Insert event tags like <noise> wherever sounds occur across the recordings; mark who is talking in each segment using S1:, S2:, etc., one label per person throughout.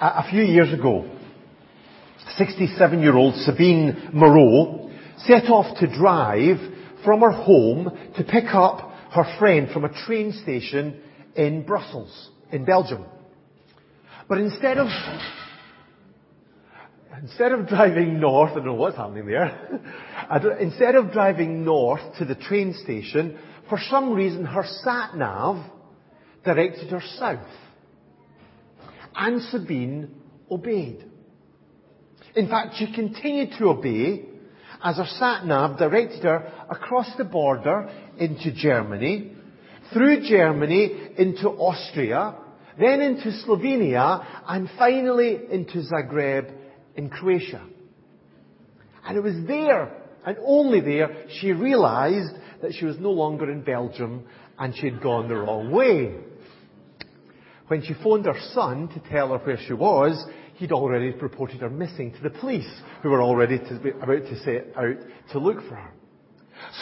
S1: a, few years ago, 67-year-old Sabine Moreau set off to drive from her home to pick up her friend from a train station in Brussels, in Belgium. But instead of instead of driving north, I don't know what's happening there. <laughs> instead of driving north to the train station, for some reason her sat nav directed her south. And Sabine obeyed. In fact, she continued to obey as her sat nav directed her across the border into Germany, through Germany into Austria, then into Slovenia, and finally into Zagreb in Croatia. And it was there, and only there, she realized that she was no longer in Belgium and she had gone the wrong way. When she phoned her son to tell her where she was, he'd already reported her missing to the police, who were already be, about to set out to look for her.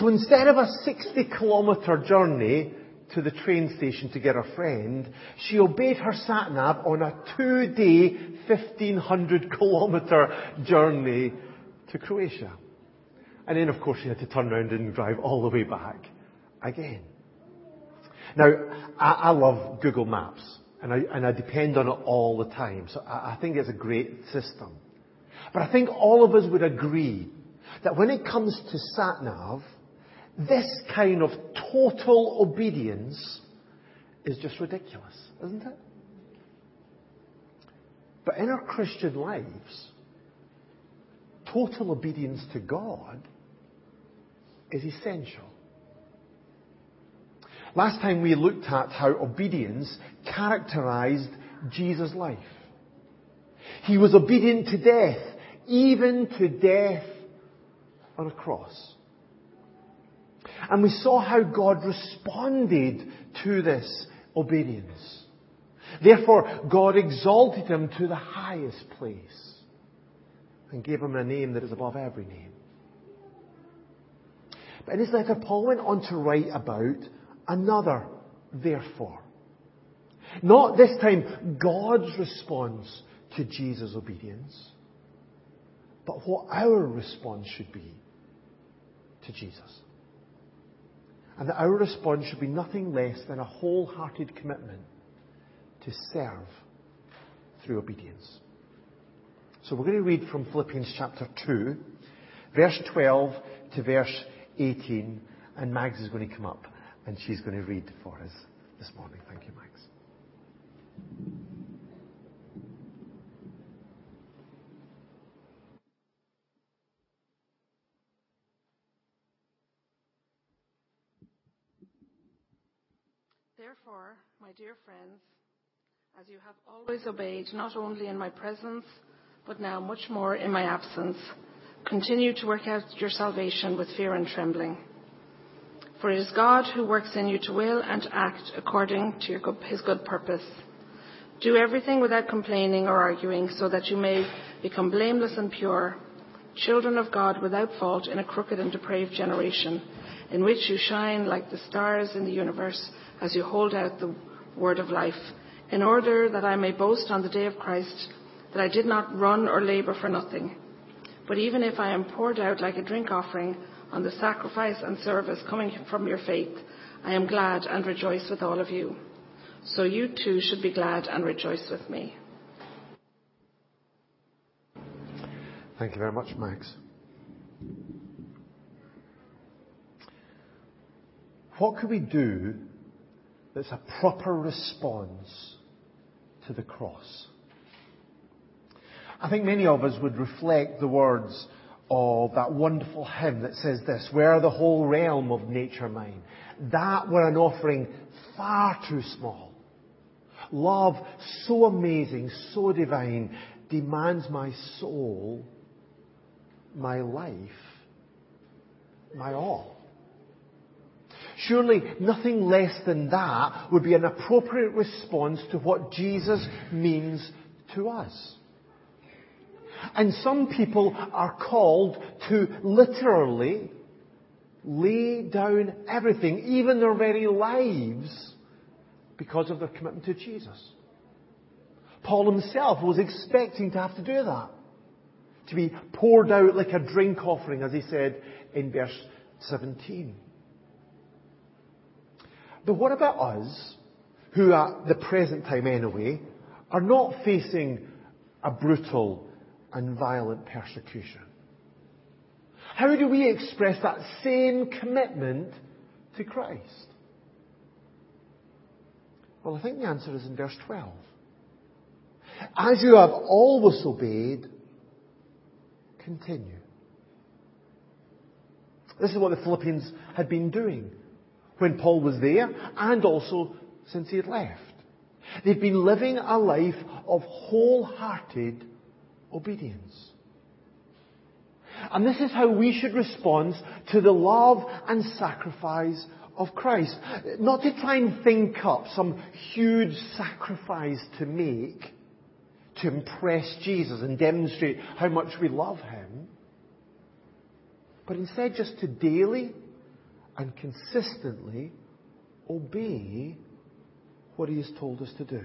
S1: So instead of a 60 kilometre journey to the train station to get her friend, she obeyed her sat nav on a two-day, 1500 kilometre journey to Croatia. And then, of course, she had to turn around and drive all the way back again. Now, I, I love Google Maps, and I, and I depend on it all the time, so I, I think it's a great system. But I think all of us would agree that when it comes to sat nav, this kind of total obedience is just ridiculous, isn't it? But in our Christian lives, total obedience to God is essential. Last time we looked at how obedience characterized Jesus' life. He was obedient to death, even to death on a cross. And we saw how God responded to this obedience. Therefore, God exalted him to the highest place and gave him a name that is above every name. But in his letter, Paul went on to write about another therefore. Not this time God's response to Jesus' obedience, but what our response should be to Jesus. And that our response should be nothing less than a wholehearted commitment to serve through obedience. So we're going to read from Philippians chapter 2, verse 12 to verse 18, and Mags is going to come up and she's going to read for us this morning. Thank you, Mags.
S2: Therefore, my dear friends, as you have always obeyed, not only in my presence, but now much more in my absence, continue to work out your salvation with fear and trembling. For it is God who works in you to will and to act according to good, his good purpose. Do everything without complaining or arguing, so that you may become blameless and pure, children of God without fault in a crooked and depraved generation, in which you shine like the stars in the universe as you hold out the word of life, in order that I may boast on the day of Christ that I did not run or labor for nothing. But even if I am poured out like a drink offering on the sacrifice and service coming from your faith, I am glad and rejoice with all of you. So you too should be glad and rejoice with me.
S1: Thank you very much, Mags. What could we do that's a proper response to the cross. I think many of us would reflect the words of that wonderful hymn that says this, where the whole realm of nature mine, that were an offering far too small. Love so amazing, so divine, demands my soul, my life, my all. Surely nothing less than that would be an appropriate response to what Jesus means to us. And some people are called to literally lay down everything, even their very lives, because of their commitment to Jesus. Paul himself was expecting to have to do that. To be poured out like a drink offering, as he said in verse 17. But what about us, who at the present time anyway, are not facing a brutal and violent persecution? How do we express that same commitment to Christ? Well, I think the answer is in verse 12. As you have always obeyed, continue. This is what the Philippians had been doing when Paul was there and also since he had left. They'd been living a life of wholehearted obedience. And this is how we should respond to the love and sacrifice of Christ. Not to try and think up some huge sacrifice to make to impress Jesus and demonstrate how much we love Him, but instead just to daily and consistently obey what He has told us to do.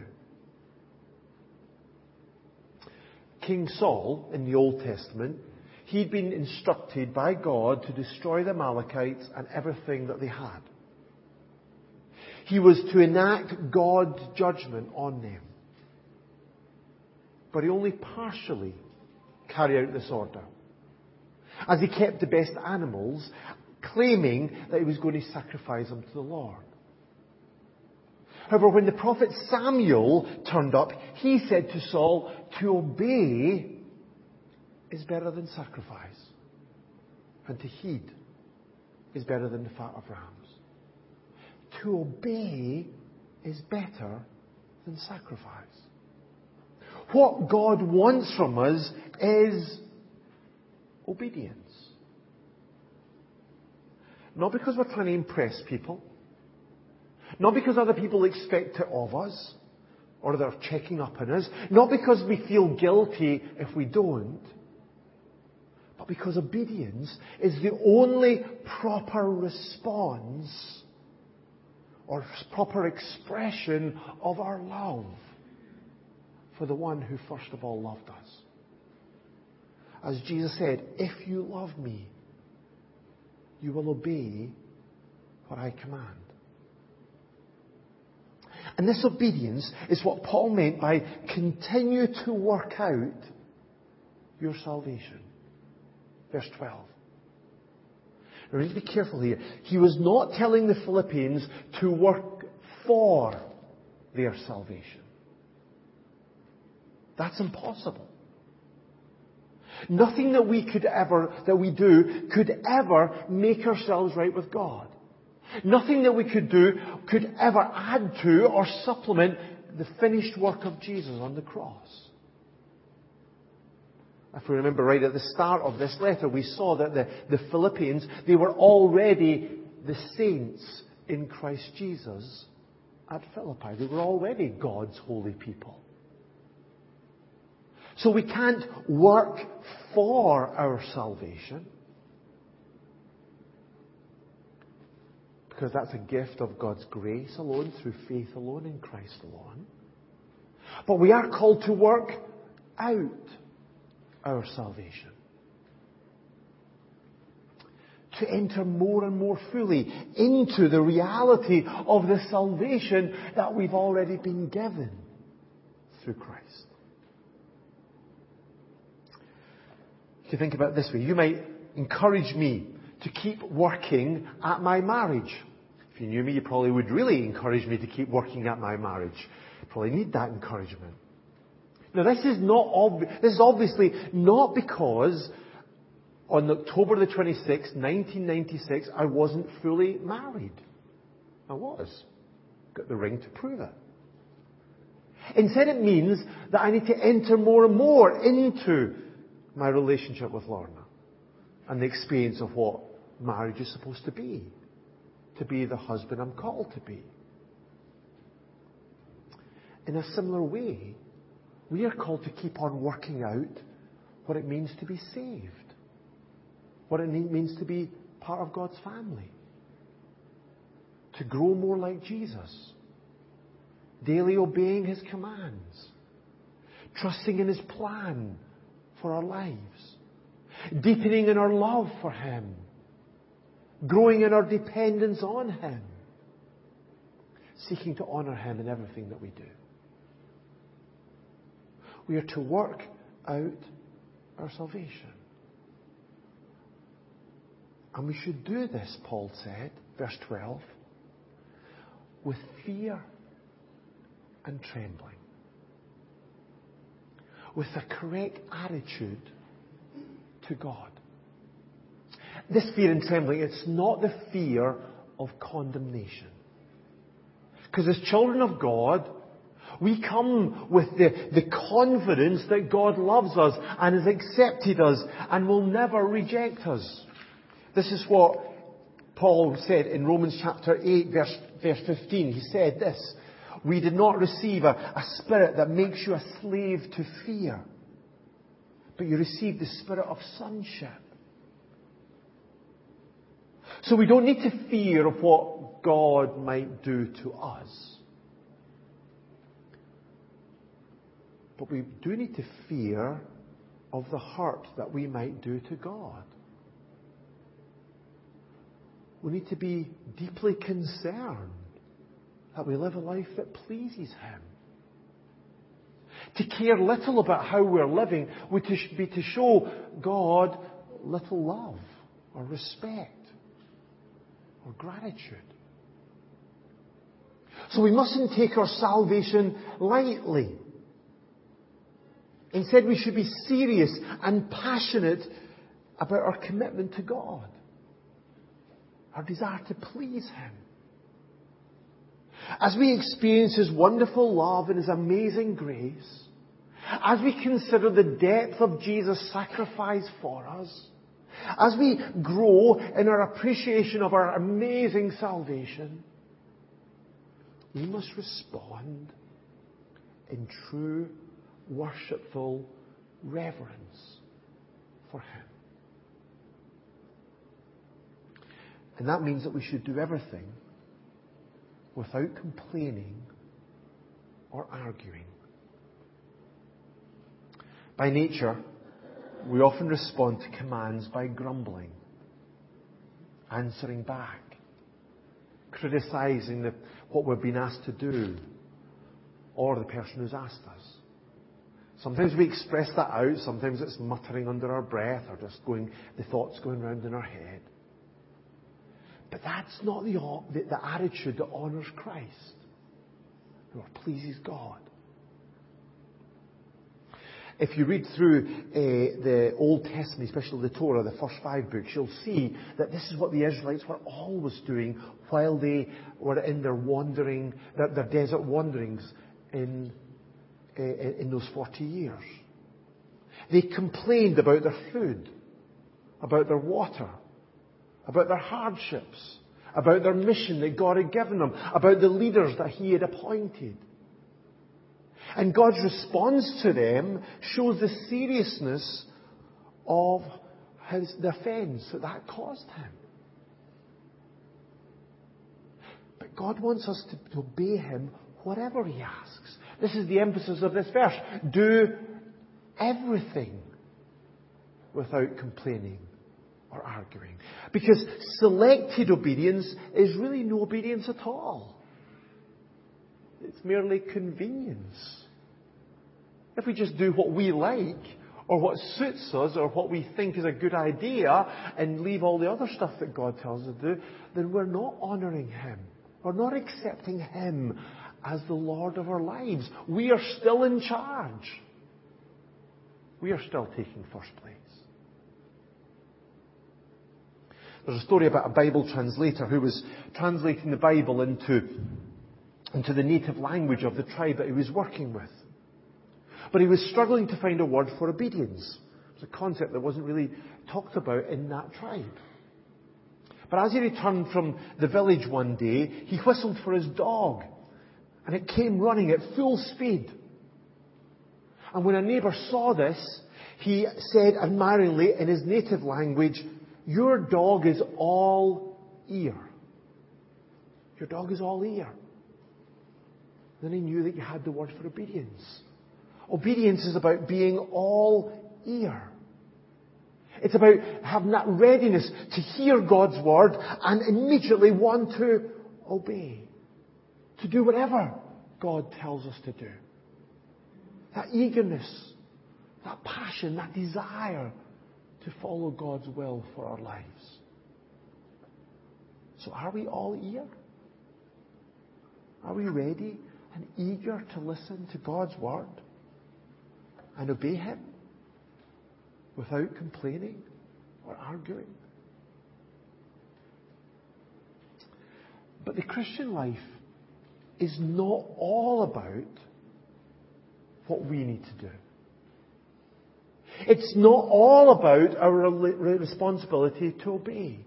S1: King Saul in the Old Testament, he'd been instructed by God to destroy the Amalekites and everything that they had. He was to enact God's judgment on them. But he only partially carried out this order. As he kept the best animals, claiming that he was going to sacrifice them to the Lord. However, when the prophet Samuel turned up, he said to Saul, to obey is better than sacrifice, and to heed is better than the fat of rams. To obey is better than sacrifice. What God wants from us is obedience. Not because we're trying to impress people, not because other people expect it of us, or they're checking up on us, not because we feel guilty if we don't, but because obedience is the only proper response or proper expression of our love for the one who first of all loved us. As Jesus said, if you love me, you will obey what I command. And this obedience is what Paul meant by continue to work out your salvation. Verse 12. Now, we need to be careful here. He was not telling the Philippians to work for their salvation. That's impossible. Nothing that we could ever, that we do, could ever make ourselves right with God. Nothing that we could do could ever add to or supplement the finished work of Jesus on the cross. If we remember right at the start of this letter, we saw that the, the Philippians, they were already the saints in Christ Jesus at Philippi. They were already God's holy people. So we can't work for our salvation. Because that's a gift of God's grace alone, through faith alone, in Christ alone. But we are called to work out our salvation. To enter more and more fully into the reality of the salvation that we've already been given through Christ. If you think about it this way, you might encourage me to keep working at my marriage. If you knew me, you probably would really encourage me to keep working at my marriage. Probably need that encouragement. Now, this is not obvi- this is obviously not because on October the 26th, 1996, I wasn't fully married. I was. Got the ring to prove it. Instead, it means that I need to enter more and more into my relationship with Lorna and the experience of what marriage is supposed to be. To be the husband I'm called to be. In a similar way, we are called to keep on working out what it means to be saved. What it means to be part of God's family. To grow more like Jesus. Daily obeying His commands. trusting in His plan for our lives, deepening in our love for Him, growing in our dependence on Him, seeking to honor Him in everything that we do. We are to work out our salvation. And we should do this, Paul said, verse 12, with fear and trembling. With a correct attitude to God. This fear and trembling, it's not the fear of condemnation. Because as children of God, we come with the, the confidence that God loves us and has accepted us and will never reject us. This is what Paul said in Romans chapter 8 verse, verse 15. He said this, we did not receive a, a spirit that makes you a slave to fear, but you received the spirit of sonship. So we don't need to fear of what God might do to us. But we do need to fear of the hurt that we might do to God. We need to be deeply concerned that we live a life that pleases Him. To care little about how we're living would be to show God little love or respect or gratitude. So we mustn't take our salvation lightly. Instead, we should be serious and passionate about our commitment to God, our desire to please Him. As we experience His wonderful love and His amazing grace, as we consider the depth of Jesus' sacrifice for us, as we grow in our appreciation of our amazing salvation, we must respond in true worshipful reverence for Him. And that means that we should do everything without complaining or arguing. By nature, we often respond to commands by grumbling, answering back, criticizing the, what we've been asked to do, or the person who's asked us. Sometimes we express that out. Sometimes it's muttering under our breath or just going, the thoughts going round in our head. But that's not the, the, the attitude that honours Christ or pleases God. If you read through uh, the Old Testament, especially the Torah, the first five books, you'll see that this is what the Israelites were always doing while they were in their wandering, their, their desert wanderings in uh, in those 40 years. They complained about their food, about their water, about their hardships, about their mission that God had given them, about the leaders that He had appointed. And God's response to them shows the seriousness of his, the offence that that caused him. But God wants us to obey Him whatever He asks. This is the emphasis of this verse. Do everything without complaining or arguing. Because selected obedience is really no obedience at all. It's merely convenience. If we just do what we like, or what suits us, or what we think is a good idea, and leave all the other stuff that God tells us to do, then we're not honouring Him. We're not accepting Him as the Lord of our lives. We are still in charge. We are still taking first place. There's a story about a Bible translator who was translating the Bible into, into the native language of the tribe that he was working with. But he was struggling to find a word for obedience. It was a concept that wasn't really talked about in that tribe. But as he returned from the village one day, he whistled for his dog and it came running at full speed. And when a neighbour saw this, he said admiringly in his native language, Your dog is all ear. Your dog is all ear. Then he knew that you had the word for obedience. Obedience is about being all ear. It's about having that readiness to hear God's word and immediately want to obey. To do whatever God tells us to do. That eagerness, that passion, that desire to follow God's will for our lives. So are we all ear? Are we ready and eager to listen to God's word and obey Him without complaining or arguing? But the Christian life is not all about what we need to do. It's not all about our responsibility to obey.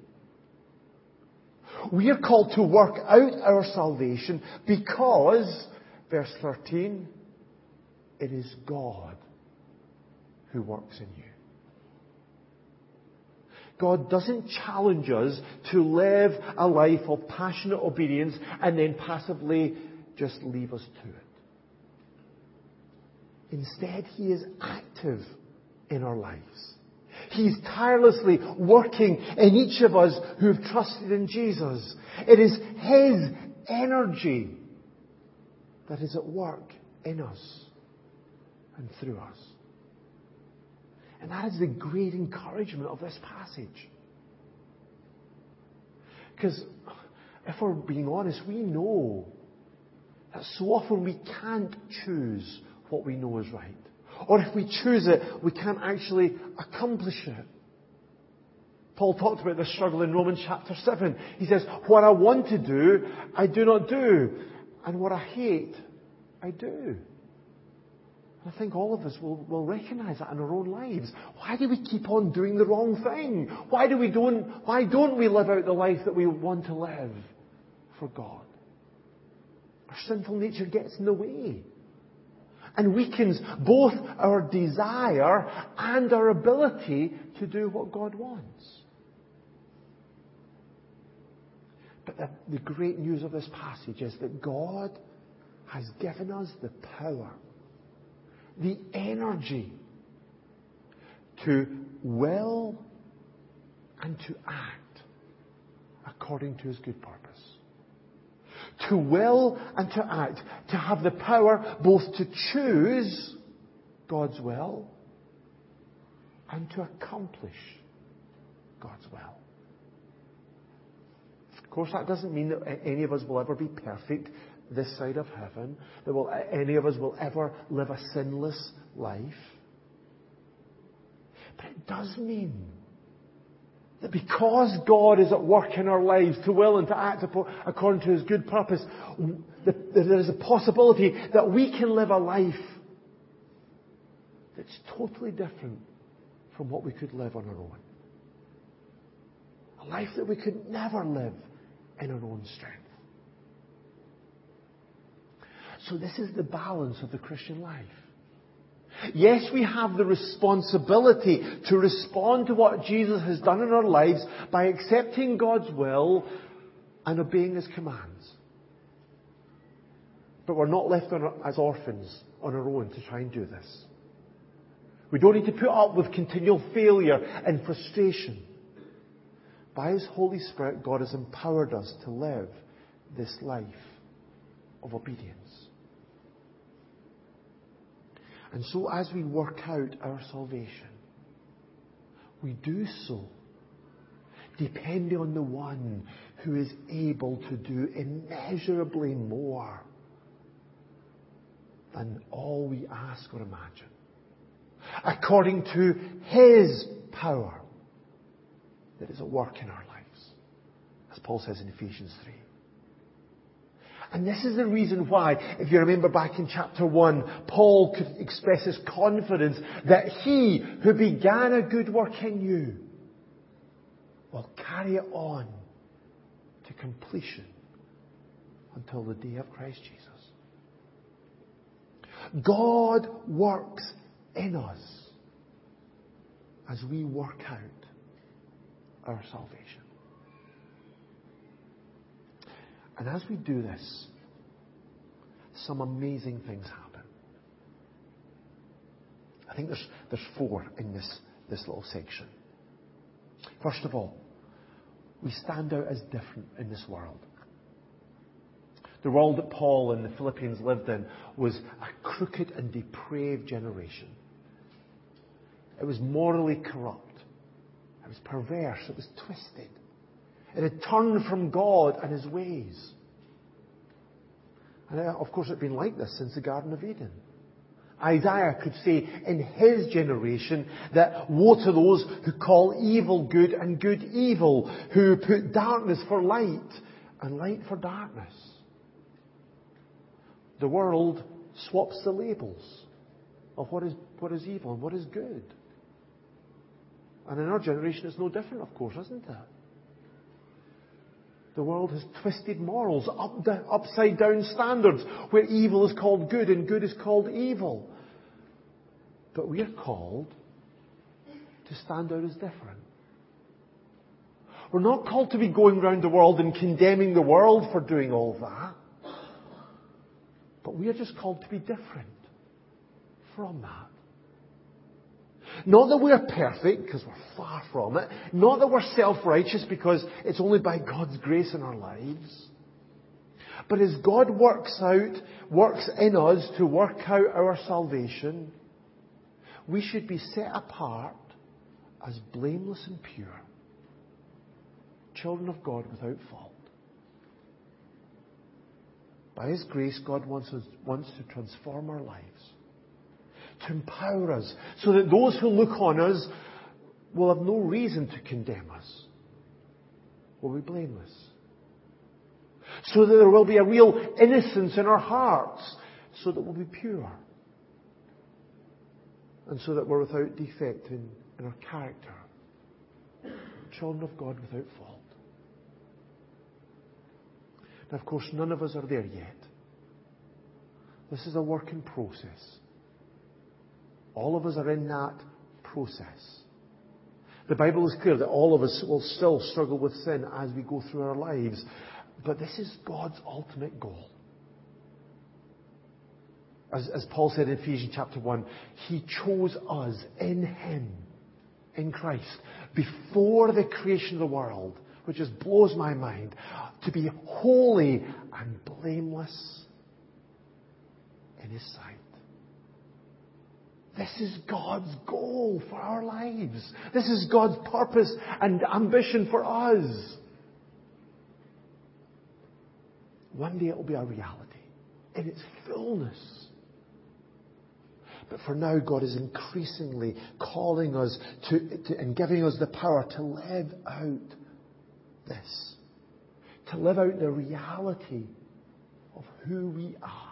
S1: We are called to work out our salvation because, verse 13, it is God who works in you. God doesn't challenge us to live a life of passionate obedience and then passively just leave us to it. Instead, He is active in our lives. He's tirelessly working in each of us who've trusted in Jesus. It is His energy that is at work in us and through us. And that is the great encouragement of this passage. Because if we're being honest, we know that so often we can't choose what we know is right. Or if we choose it, we can't actually accomplish it. Paul talked about this struggle in Romans chapter 7. He says, What I want to do, I do not do. And what I hate, I do. I think all of us will, will recognize that in our own lives. Why do we keep on doing the wrong thing? Why, do we don't, why don't we live out the life that we want to live for God? Our sinful nature gets in the way and weakens both our desire and our ability to do what God wants. But the, the great news of this passage is that God has given us the power, the energy to will and to act according to his good purpose to will and to act, to have the power both to choose God's will and to accomplish God's will. Of course, that doesn't mean that any of us will ever be perfect this side of heaven, that will, any of us will ever live a sinless life. But it does mean that because God is at work in our lives to will and to act according to His good purpose, there is a possibility that we can live a life that's totally different from what we could live on our own. A life that we could never live in our own strength. So this is the balance of the Christian life. Yes, we have the responsibility to respond to what Jesus has done in our lives by accepting God's will and obeying His commands. But we're not left as orphans on our own to try and do this. We don't need to put up with continual failure and frustration. By His Holy Spirit, God has empowered us to live this life of obedience. And so as we work out our salvation, we do so depending on the one who is able to do immeasurably more than all we ask or imagine. According to His power that is at work in our lives. As Paul says in Ephesians 3. And this is the reason why, if you remember back in chapter 1, Paul could express his confidence that he who began a good work in you will carry it on to completion until the day of Christ Jesus. God works in us as we work out our salvation. And as we do this, some amazing things happen. I think there's, there's four in this, this little section. First of all, we stand out as different in this world. The world that Paul and the Philippians lived in was a crooked and depraved generation. It was morally corrupt. It was perverse. It was twisted. It had turned from God and His ways. And uh, of course, it had been like this since the Garden of Eden. Isaiah could say in his generation that woe to those who call evil good and good evil, who put darkness for light and light for darkness. The world swaps the labels of what is, what is evil and what is good. And in our generation, it's no different, of course, isn't it? The world has twisted morals, up, upside down standards, where evil is called good and good is called evil. But we are called to stand out as different. We're not called to be going around the world and condemning the world for doing all that. But we are just called to be different from that. Not that we're perfect, because we're far from it. Not that we're self-righteous, because it's only by God's grace in our lives. But as God works out, works in us to work out our salvation, we should be set apart as blameless and pure. Children of God without fault. By His grace, God wants, us, wants to transform our lives to empower us so that those who look on us will have no reason to condemn us. Will be blameless. So that there will be a real innocence in our hearts, so that we'll be pure. And so that we're without defect in, in our character. Children of God without fault. Now, of course, none of us are there yet. This is a work in process. All of us are in that process. The Bible is clear that all of us will still struggle with sin as we go through our lives. But this is God's ultimate goal. As, as, Paul said in Ephesians chapter 1, He chose us in Him, in Christ, before the creation of the world, which just blows my mind, to be holy and blameless in His sight. This is God's goal for our lives. This is God's purpose and ambition for us. One day it will be a reality in its fullness. But for now, God is increasingly calling us to, to, and giving us the power to live out this. To live out the reality of who we are.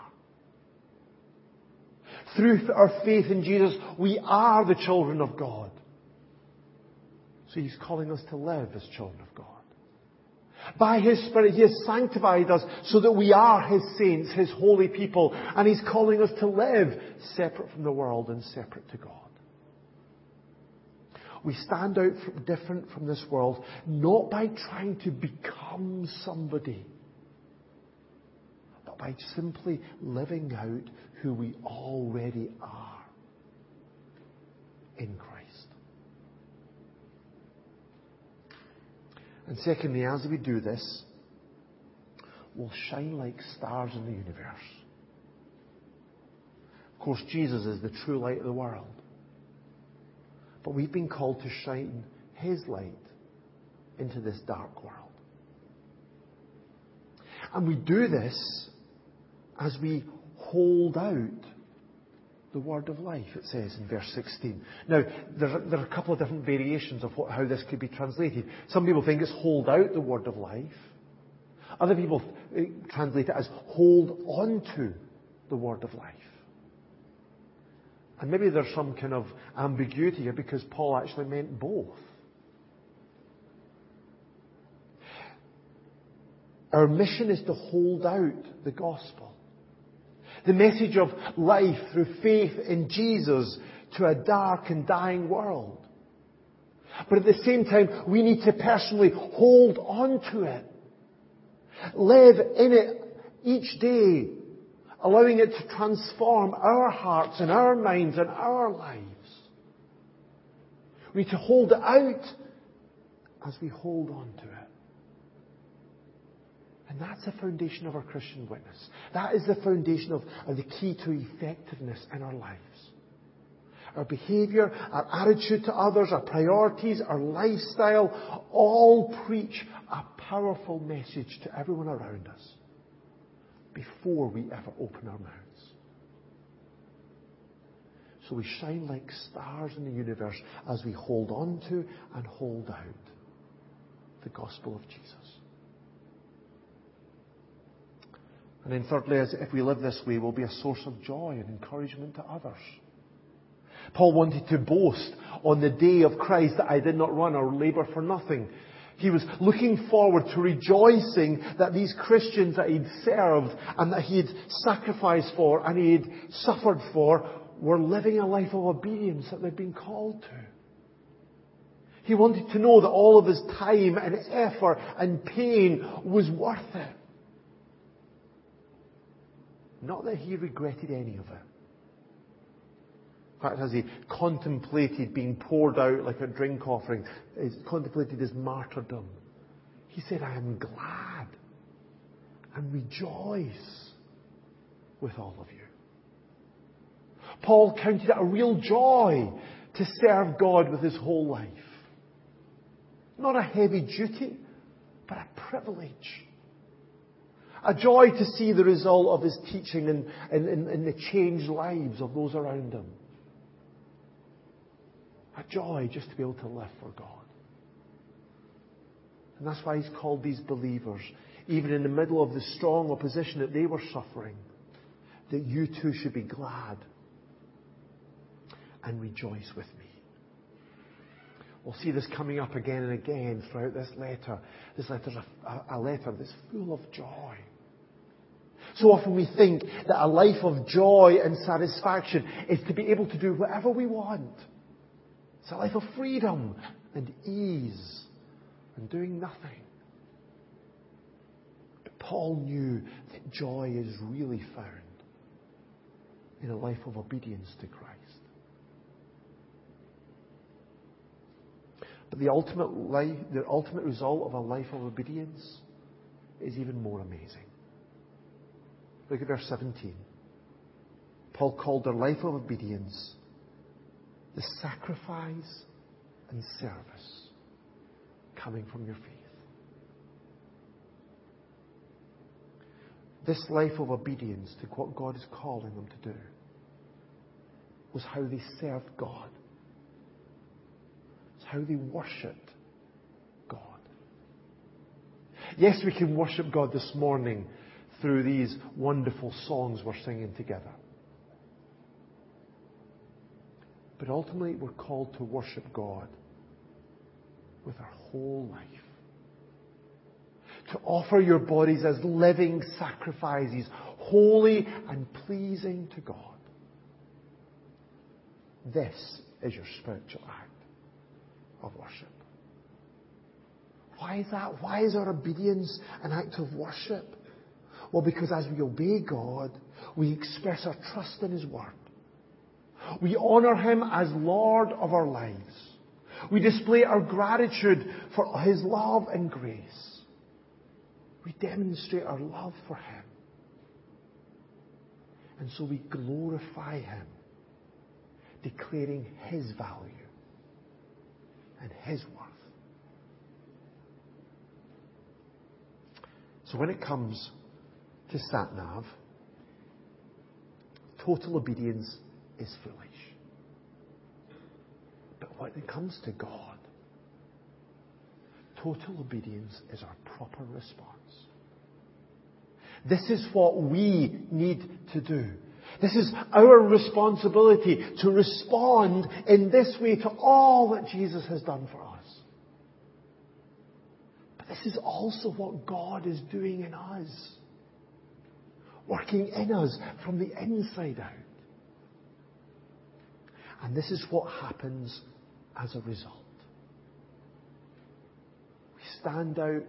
S1: Through our faith in Jesus, we are the children of God. So He's calling us to live as children of God. By His Spirit, He has sanctified us so that we are His saints, His holy people, and He's calling us to live separate from the world and separate to God. We stand out from, different from this world not by trying to become somebody, but by simply living out who we already are in Christ. And secondly, as we do this, we'll shine like stars in the universe. Of course, Jesus is the true light of the world. But we've been called to shine His light into this dark world. And we do this as we hold out the word of life, it says in verse 16. Now, there are, there are a couple of different variations of what, how this could be translated. Some people think it's hold out the word of life. Other people uh, translate it as hold on to the word of life. And maybe there's some kind of ambiguity here because Paul actually meant both. Our mission is to hold out the gospel the message of life through faith in Jesus to a dark and dying world. But at the same time, we need to personally hold on to it. Live in it each day allowing it to transform our hearts and our minds and our lives. We need to hold it out as we hold on to it. And that's the foundation of our Christian witness. That is the foundation of, of the key to effectiveness in our lives. Our behavior, our attitude to others, our priorities, our lifestyle, all preach a powerful message to everyone around us before we ever open our mouths. So we shine like stars in the universe as we hold on to and hold out the gospel of Jesus. And then thirdly, as if we live this way, we'll be a source of joy and encouragement to others. Paul wanted to boast on the day of Christ that I did not run or labor for nothing. He was looking forward to rejoicing that these Christians that he'd served and that he'd sacrificed for and he'd suffered for were living a life of obedience that they'd been called to. He wanted to know that all of his time and effort and pain was worth it. Not that he regretted any of it. In fact, as he contemplated being poured out like a drink offering, he contemplated his martyrdom, he said, I am glad and rejoice with all of you. Paul counted it a real joy to serve God with his whole life. Not a heavy duty, but a privilege. A joy to see the result of his teaching and, and, and, and the changed lives of those around him. A joy just to be able to live for God. And that's why he's called these believers, even in the middle of the strong opposition that they were suffering, that you too should be glad and rejoice with me. We'll see this coming up again and again throughout this letter. This letter's a, a letter that's full of joy. So often we think that a life of joy and satisfaction is to be able to do whatever we want. It's a life of freedom and ease and doing nothing. But Paul knew that joy is really found in a life of obedience to Christ. The ultimate, life, the ultimate result of a life of obedience is even more amazing. Look at verse 17. Paul called their life of obedience the sacrifice and service coming from your faith. This life of obedience to what God is calling them to do was how they served God how they worshipped God. Yes, we can worship God this morning through these wonderful songs we're singing together. But ultimately, we're called to worship God with our whole life. To offer your bodies as living sacrifices, holy and pleasing to God. This is your spiritual act of worship. Why is that? Why is our obedience an act of worship? Well, because as we obey God, we express our trust in His Word. We honour Him as Lord of our lives. We display our gratitude for His love and grace. We demonstrate our love for Him. And so we glorify Him, declaring His value and His worth. So when it comes to sat nav, total obedience is foolish. But when it comes to God, total obedience is our proper response. This is what we need to do. This is our responsibility to respond in this way to all that Jesus has done for us. But this is also what God is doing in us. Working in us from the inside out. And this is what happens as a result. We stand out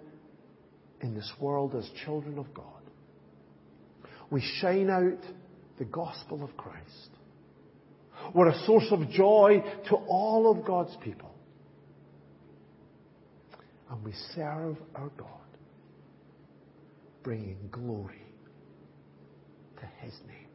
S1: in this world as children of God We shine out the gospel of Christ. We're a source of joy to all of God's people. And we serve our God, bringing glory to His name.